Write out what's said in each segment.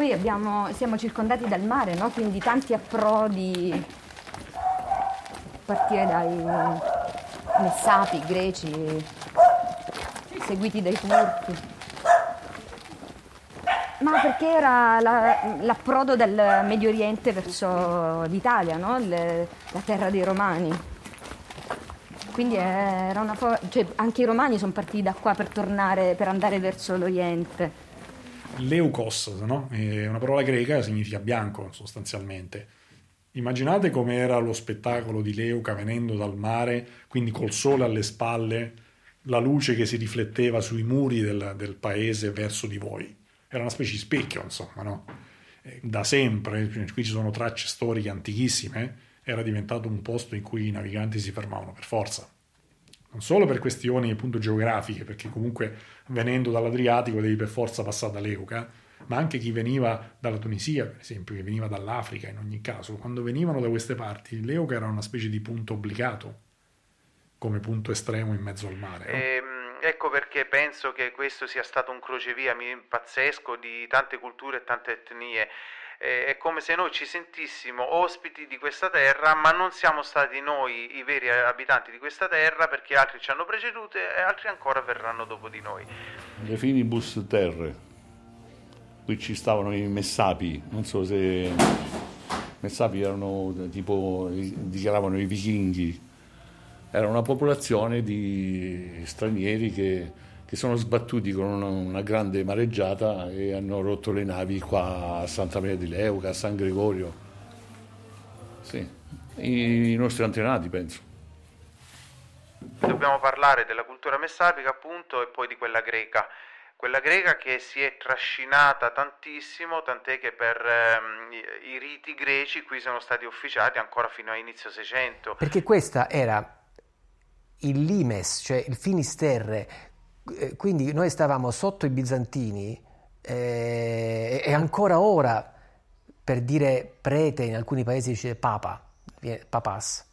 poi abbiamo, siamo circondati dal mare, no? quindi tanti approdi, a partire dai messapi greci, seguiti dai turchi. Ma perché era la, l'approdo del Medio Oriente verso l'Italia, no? Le, la terra dei Romani. Quindi era una fo- cioè, anche i Romani sono partiti da qua per tornare, per andare verso l'Oriente. Leukos, no? è una parola greca, significa bianco sostanzialmente. Immaginate com'era lo spettacolo di Leuca venendo dal mare, quindi col sole alle spalle, la luce che si rifletteva sui muri del, del paese verso di voi. Era una specie di specchio, insomma, no? Da sempre, qui ci sono tracce storiche antichissime, era diventato un posto in cui i naviganti si fermavano per forza. Non solo per questioni appunto geografiche, perché comunque venendo dall'Adriatico devi per forza passare da Leuca, ma anche chi veniva dalla Tunisia, per esempio, che veniva dall'Africa in ogni caso, quando venivano da queste parti, Leuca era una specie di punto obbligato, come punto estremo in mezzo al mare. No? Ehm, ecco perché penso che questo sia stato un crocevia pazzesco di tante culture e tante etnie è come se noi ci sentissimo ospiti di questa terra, ma non siamo stati noi i veri abitanti di questa terra perché altri ci hanno preceduto e altri ancora verranno dopo di noi. Le finibus terre, qui ci stavano i messapi, non so se i messapi erano tipo, dichiaravano i vichinghi, era una popolazione di stranieri che che sono sbattuti con una, una, grande mareggiata e hanno rotto le navi qua a Santa Maria di Leuca, a San Gregorio. Sì, i, i nostri antenati penso. Dobbiamo parlare della cultura messapica appunto e poi di quella greca quella greca che si è trascinata tantissimo, tant'è che per ehm, i, riti greci qui sono stati ufficiati ancora fino a inizio 600. Perché questa era il limes, cioè il finisterre quindi noi stavamo sotto i bizantini eh, e ancora ora per dire prete in alcuni paesi dice papa, papas.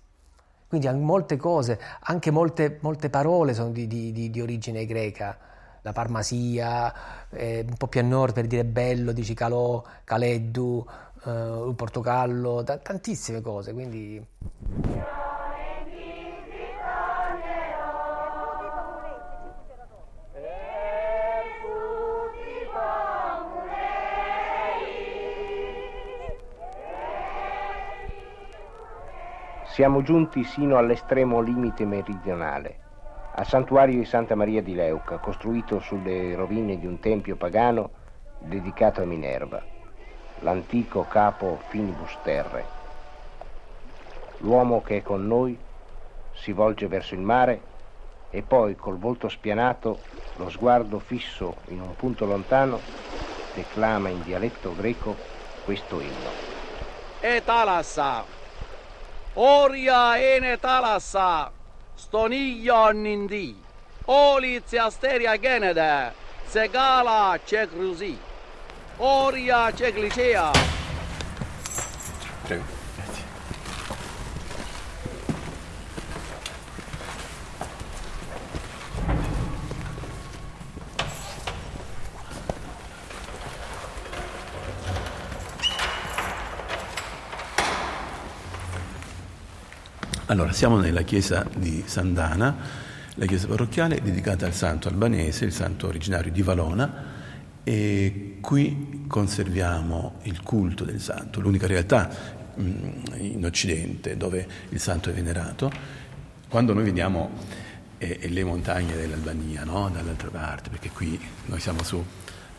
Quindi molte cose, anche molte, molte parole sono di, di, di, origine greca. La farmacia, eh, un po' più a nord per dire bello, dici calò, caleddu, eh, portogallo, t- tantissime cose. Quindi... Siamo giunti sino all'estremo limite meridionale, al santuario di Santa Maria di Leuca, costruito sulle rovine di un tempio pagano dedicato a Minerva, l'antico capo Finibus Terre. L'uomo che è con noi si volge verso il mare e poi col volto spianato, lo sguardo fisso in un punto lontano, declama in dialetto greco questo inno. E talassa, Orja ene talassa, stonijonnindi, oliți asteria genede, segala ce cruzi, oria ce glicea. Trebuie. Allora, siamo nella chiesa di Sandana, la chiesa parrocchiale dedicata al santo albanese, il santo originario di Valona, e qui conserviamo il culto del santo, l'unica realtà mm, in Occidente dove il santo è venerato. Quando noi vediamo eh, le montagne dell'Albania, no? dall'altra parte, perché qui noi siamo su,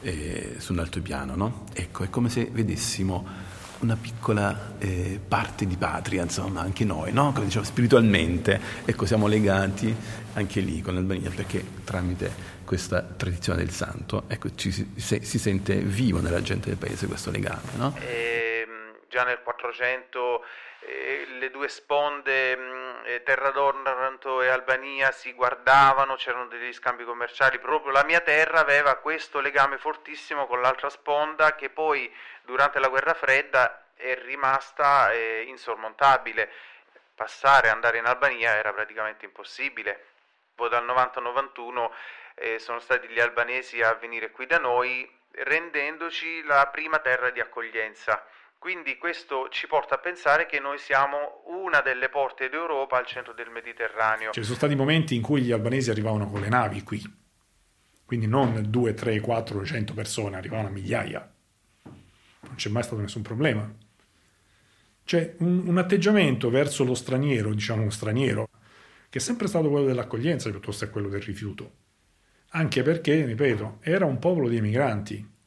eh, su un altopiano, no? ecco, è come se vedessimo una piccola eh, parte di patria, insomma, anche noi, no? diciamo, spiritualmente, ecco, siamo legati anche lì con l'Albania perché tramite questa tradizione del santo, ecco, ci, si, si, sente vivo nella gente del paese questo legame, no? E, ehm, già nel 400 eh, le due sponde mm, eh, Terra d'Ornato e Albania si guardavano, c'erano degli scambi commerciali, proprio la mia terra aveva questo legame fortissimo con l'altra sponda che poi durante la guerra fredda è rimasta eh, insormontabile. Passare, andare in Albania era praticamente impossibile. Poi dal 90-91 eh, sono stati gli albanesi a venire qui da noi rendendoci la prima terra di accoglienza. Quindi questo ci porta a pensare che noi siamo una delle porte d'Europa al centro del Mediterraneo. Ci sono stati momenti in cui gli albanesi arrivavano con le navi qui, quindi non 2, 3, 4, 100 persone, arrivavano a migliaia. Non c'è mai stato nessun problema. C'è un, un atteggiamento verso lo straniero, diciamo uno straniero, che è sempre stato quello dell'accoglienza piuttosto che quello del rifiuto. Anche perché, ripeto, era un popolo di emigranti,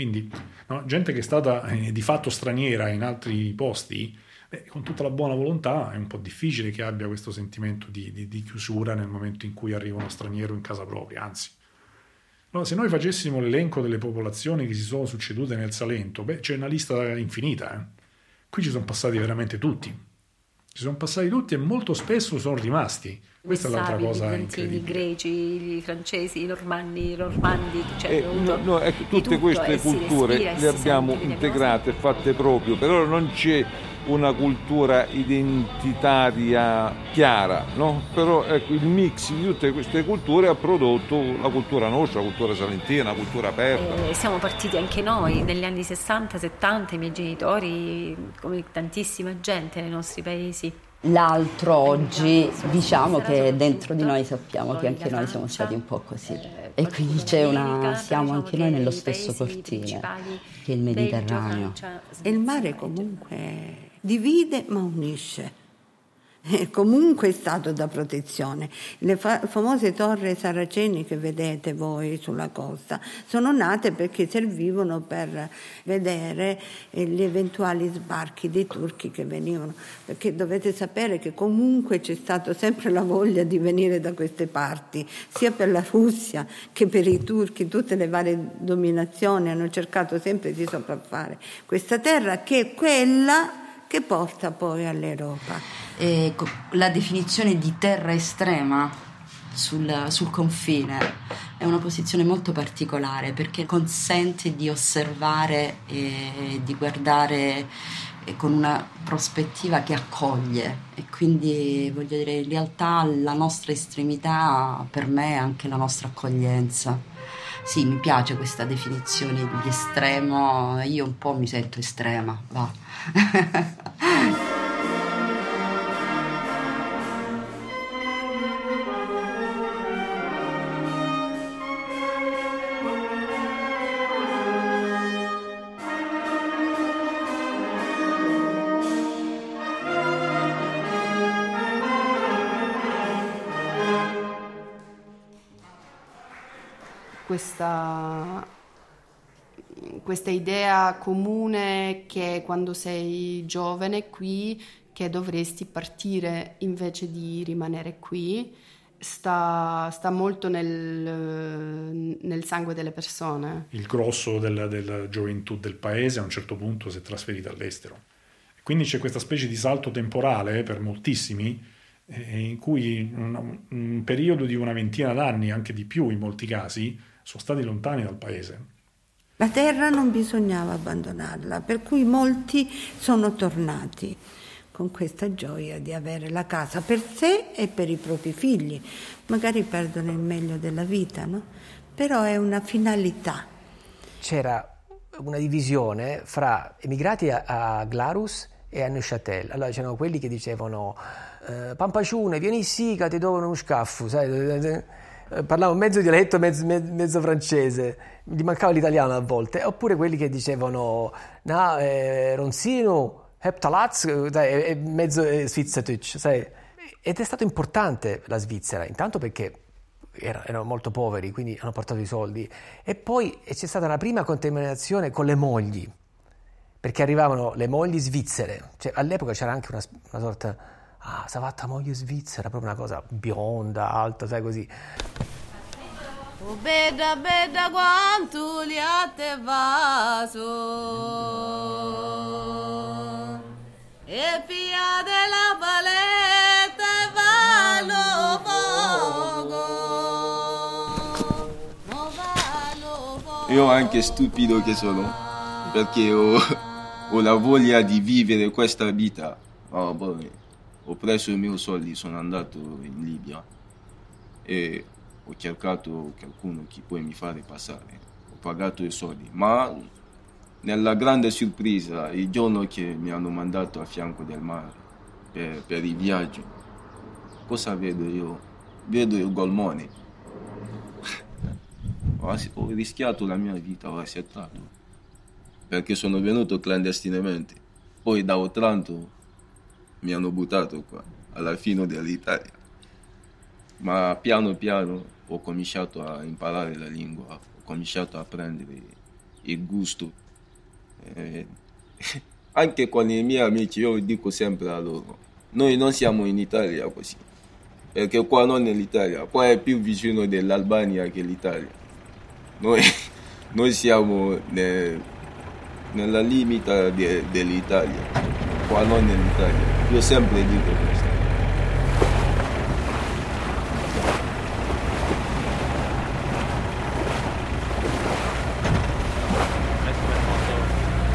quindi no, gente che è stata eh, di fatto straniera in altri posti, beh, con tutta la buona volontà è un po' difficile che abbia questo sentimento di, di, di chiusura nel momento in cui arriva uno straniero in casa propria, anzi. No, se noi facessimo l'elenco delle popolazioni che si sono succedute nel Salento, beh, c'è una lista infinita. Eh? Qui ci sono passati veramente tutti. Ci sono passati tutti e molto spesso sono rimasti. Questa è l'altra cosa I bizantini, i greci, i francesi, i normanni, i normandi, cioè eh, no, no, ecco, tutte queste culture le abbiamo integrate, fatte proprio, però non c'è una cultura identitaria chiara, no? però ecco, il mix di tutte queste culture ha prodotto la cultura nostra, la cultura salentina, la cultura aperta. Eh, siamo partiti anche noi negli anni 60-70, i miei genitori, come tantissima gente nei nostri paesi. L'altro oggi diciamo che dentro di noi sappiamo che anche noi siamo stati un po' così e quindi c'è una, siamo anche noi nello stesso cortile che è il Mediterraneo. E il mare comunque divide ma unisce. È comunque stato da protezione. Le fa- famose torri saraceni che vedete voi sulla costa sono nate perché servivano per vedere eh, gli eventuali sbarchi dei turchi che venivano, perché dovete sapere che comunque c'è stata sempre la voglia di venire da queste parti, sia per la Russia che per i turchi, tutte le varie dominazioni hanno cercato sempre di sopraffare questa terra che è quella che porta poi all'Europa. E la definizione di terra estrema sul, sul, confine è una posizione molto particolare perché consente di osservare e di guardare con una prospettiva che accoglie e quindi voglio dire in realtà la nostra estremità per me è anche la nostra accoglienza. Sì, mi piace questa definizione di estremo, io un po' mi sento estrema, va. questa questa idea comune che quando sei giovane qui che dovresti partire invece di rimanere qui sta, sta molto nel, nel, sangue delle persone. Il grosso della, della, gioventù del paese a un certo punto si è trasferito all'estero. Quindi c'è questa specie di salto temporale per moltissimi eh, in cui un, un periodo di una ventina d'anni, anche di più in molti casi, sono stati lontani dal paese. La terra non bisognava abbandonarla, per cui molti sono tornati con questa gioia di avere la casa per sé e per i propri figli. Magari perdono il meglio della vita, no? Però è una finalità. C'era una divisione fra emigrati a, a Glarus e a Neuchâtel. Allora c'erano quelli che dicevano eh, Pampaciune, vieni sì che ti do uno scaffo, sai? Eh, parlavo mezzo dialetto, mezzo, mezzo, francese, gli mancava l'italiano a volte, oppure quelli che dicevano no, eh, Ronzino, Heptalaz, eh, mezzo eh, Svizzerdeutsch, sai? Ed è stato importante la Svizzera, intanto perché erano molto poveri, quindi hanno portato i soldi, e poi c'è stata la prima contaminazione con le mogli, perché arrivavano le mogli svizzere, cioè, all'epoca c'era anche una, una sorta ah, fatta moglie svizzera, proprio una cosa bionda, alta, sai così. Oh, bella, bella quanto li ha te vaso. E fia della paletta e vallo fuoco io anche stupido che sono perché ho, ho la voglia di vivere questa vita. Oh, boh ho preso i miei soldi, sono andato in Libia e ho cercato qualcuno che può mi fare passare. Ho pagato i soldi, ma nella grande sorpresa, il giorno che mi hanno mandato a fianco del mare per, per il viaggio, cosa vedo io? Vedo il golmone. Ho, ho rischiato la mia vita, ho accettato, perché sono venuto clandestinamente. Poi da Otranto mi hanno buttato qua, alla fine dell'Italia. Ma piano piano ho cominciato a imparare la lingua, ho cominciato a prendere il gusto. Eh, anche con i miei amici io dico sempre a loro, noi non siamo in Italia così, perché qua non è l'Italia, qua è più vicino dell'Albania che l'Italia. Noi, noi siamo nel, nella limita de, dell'Italia, qua non è l'Italia. Io sempre dico questo.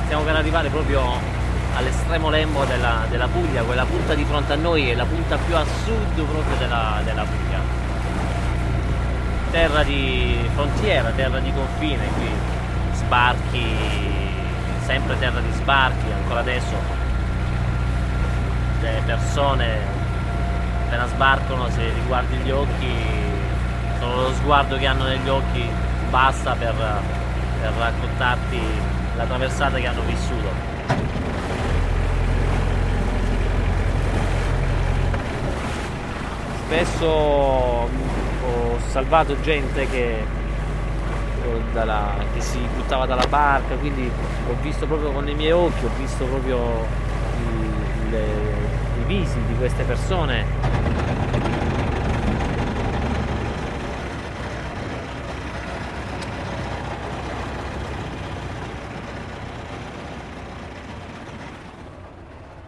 Stiamo per arrivare proprio all'estremo lembo della, della Puglia, quella punta di fronte a noi è la punta più a sud proprio della, della Puglia. Terra di frontiera, terra di confine qui, sbarchi, sempre terra di sbarchi, ancora adesso le persone appena sbarcano se riguardi gli occhi, solo lo sguardo che hanno negli occhi basta per, per raccontarti la traversata che hanno vissuto. Spesso ho salvato gente che, dalla, che si buttava dalla barca, quindi ho visto proprio con i miei occhi, ho visto proprio i, le, visi di queste persone.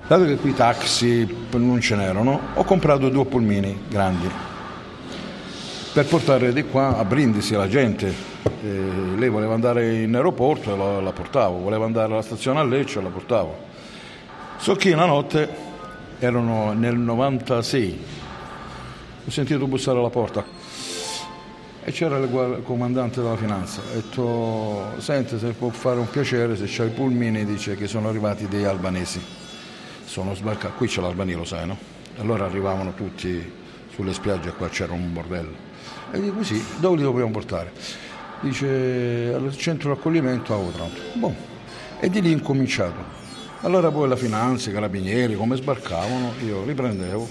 Dato che qui taxi non ce n'erano, ho comprato due pulmini grandi per portare di qua a Brindisi la gente. Eh, lei voleva andare in aeroporto e la, la, portavo, voleva andare alla stazione a Lecce e la portavo. So che una notte, erano nel 96, ho sentito bussare alla porta e c'era il comandante della finanza. Ho detto, senti se può fare un piacere, se c'hai i pulmini, dice che sono arrivati degli albanesi sono sbarcati, qui c'è l'Albania, lo sai, no? Allora arrivavano tutti sulle spiagge, qua c'era un bordello. E dico sì, dove li dobbiamo portare? Dice al centro di accoglimento a Otranto. Boh. E di lì incominciato. Allora poi la finanza, i carabinieri, come sbarcavano, io li prendevo,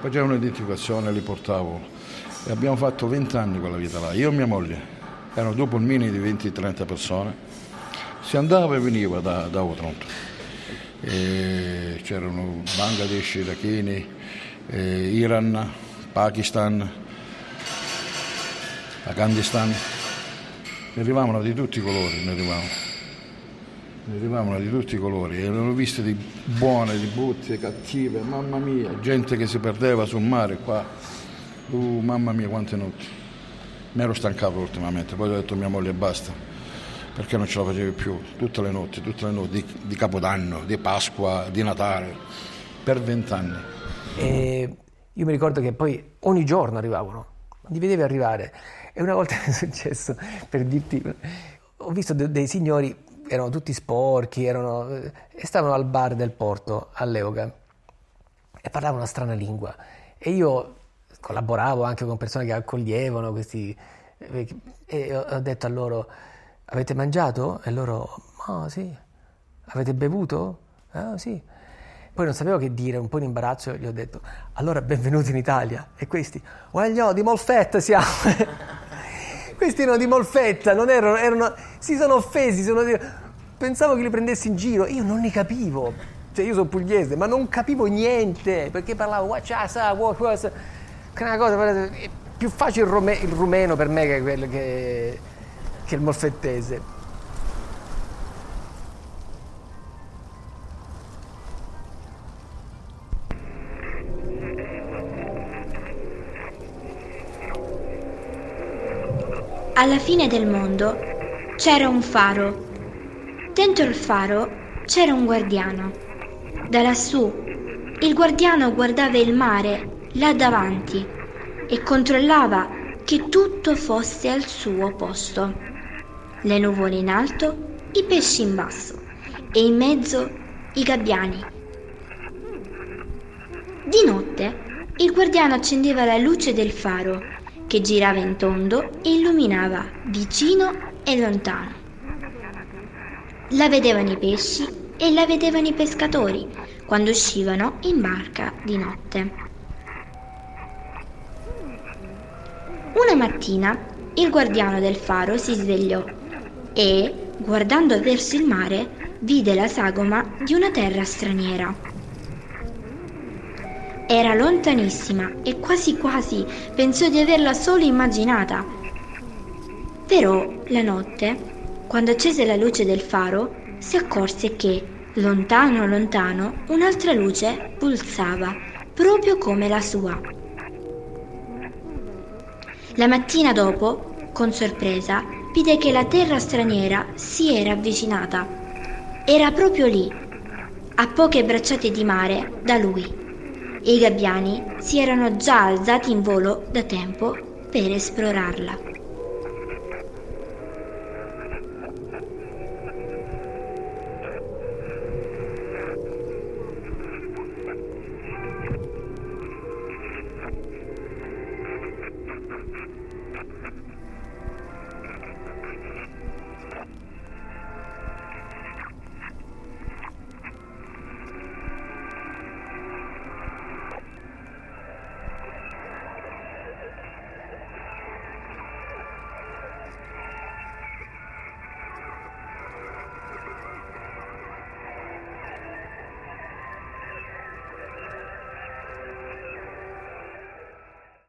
facevo un'identificazione, li portavo. E abbiamo fatto 20 anni quella vita là, io e mia moglie. Erano due polmini di 20-30 persone. Si andava e veniva da, da Otranto eh, c'erano Bangladesh, Iracheni, eh, Iran, Pakistan, Afghanistan, ne arrivavano di tutti i colori, ne arrivavano. Ne arrivavano di tutti i colori, erano viste di buone, di brutte, cattive, mamma mia, gente che si perdeva sul mare qua, uh, mamma mia quante notti. Mi ero stancato ultimamente, poi ho detto a mia moglie basta, perché non ce la facevi più, tutte le notti, tutte le notti di, di Capodanno, di Pasqua, di Natale, per vent'anni. E io mi ricordo che poi ogni giorno arrivavano, li vedevi arrivare. E una volta è successo, per dirti, ho visto de- dei signori, erano tutti sporchi, erano, e stavano al bar del porto, all'Eoga, e parlavano una strana lingua. E io collaboravo anche con persone che accoglievano questi... E ho detto a loro avete mangiato? E loro, ah sì. Avete bevuto? Ah sì. Poi non sapevo che dire, un po' in imbarazzo, gli ho detto, allora benvenuti in Italia. E questi, guagliò, di Molfetta siamo. questi erano di Molfetta, non erano, erano, si sono offesi, sono, pensavo che li prendessi in giro, io non ne capivo. Cioè io sono pugliese, ma non capivo niente, perché parlavo, guacciasa, guacciasa, che è una cosa, è più facile il, rume, il rumeno per me che che che il molfettese. Alla fine del mondo c'era un faro. Dentro il faro c'era un guardiano. Da lassù il guardiano guardava il mare là davanti e controllava che tutto fosse al suo posto. le nuvole in alto, i pesci in basso e in mezzo i gabbiani. Di notte il guardiano accendeva la luce del faro che girava in tondo e illuminava vicino e lontano. La vedevano i pesci e la vedevano i pescatori quando uscivano in barca di notte. Una mattina il guardiano del faro si svegliò e, guardando verso il mare, vide la sagoma di una terra straniera. Era lontanissima e quasi quasi pensò di averla solo immaginata. Però la notte, quando accese la luce del faro, si accorse che, lontano lontano, un'altra luce pulsava, proprio come la sua. La mattina dopo, con sorpresa, vide che la terra straniera si era avvicinata. Era proprio lì, a poche bracciate di mare da lui. E i gabbiani si erano già alzati in volo da tempo per esplorarla.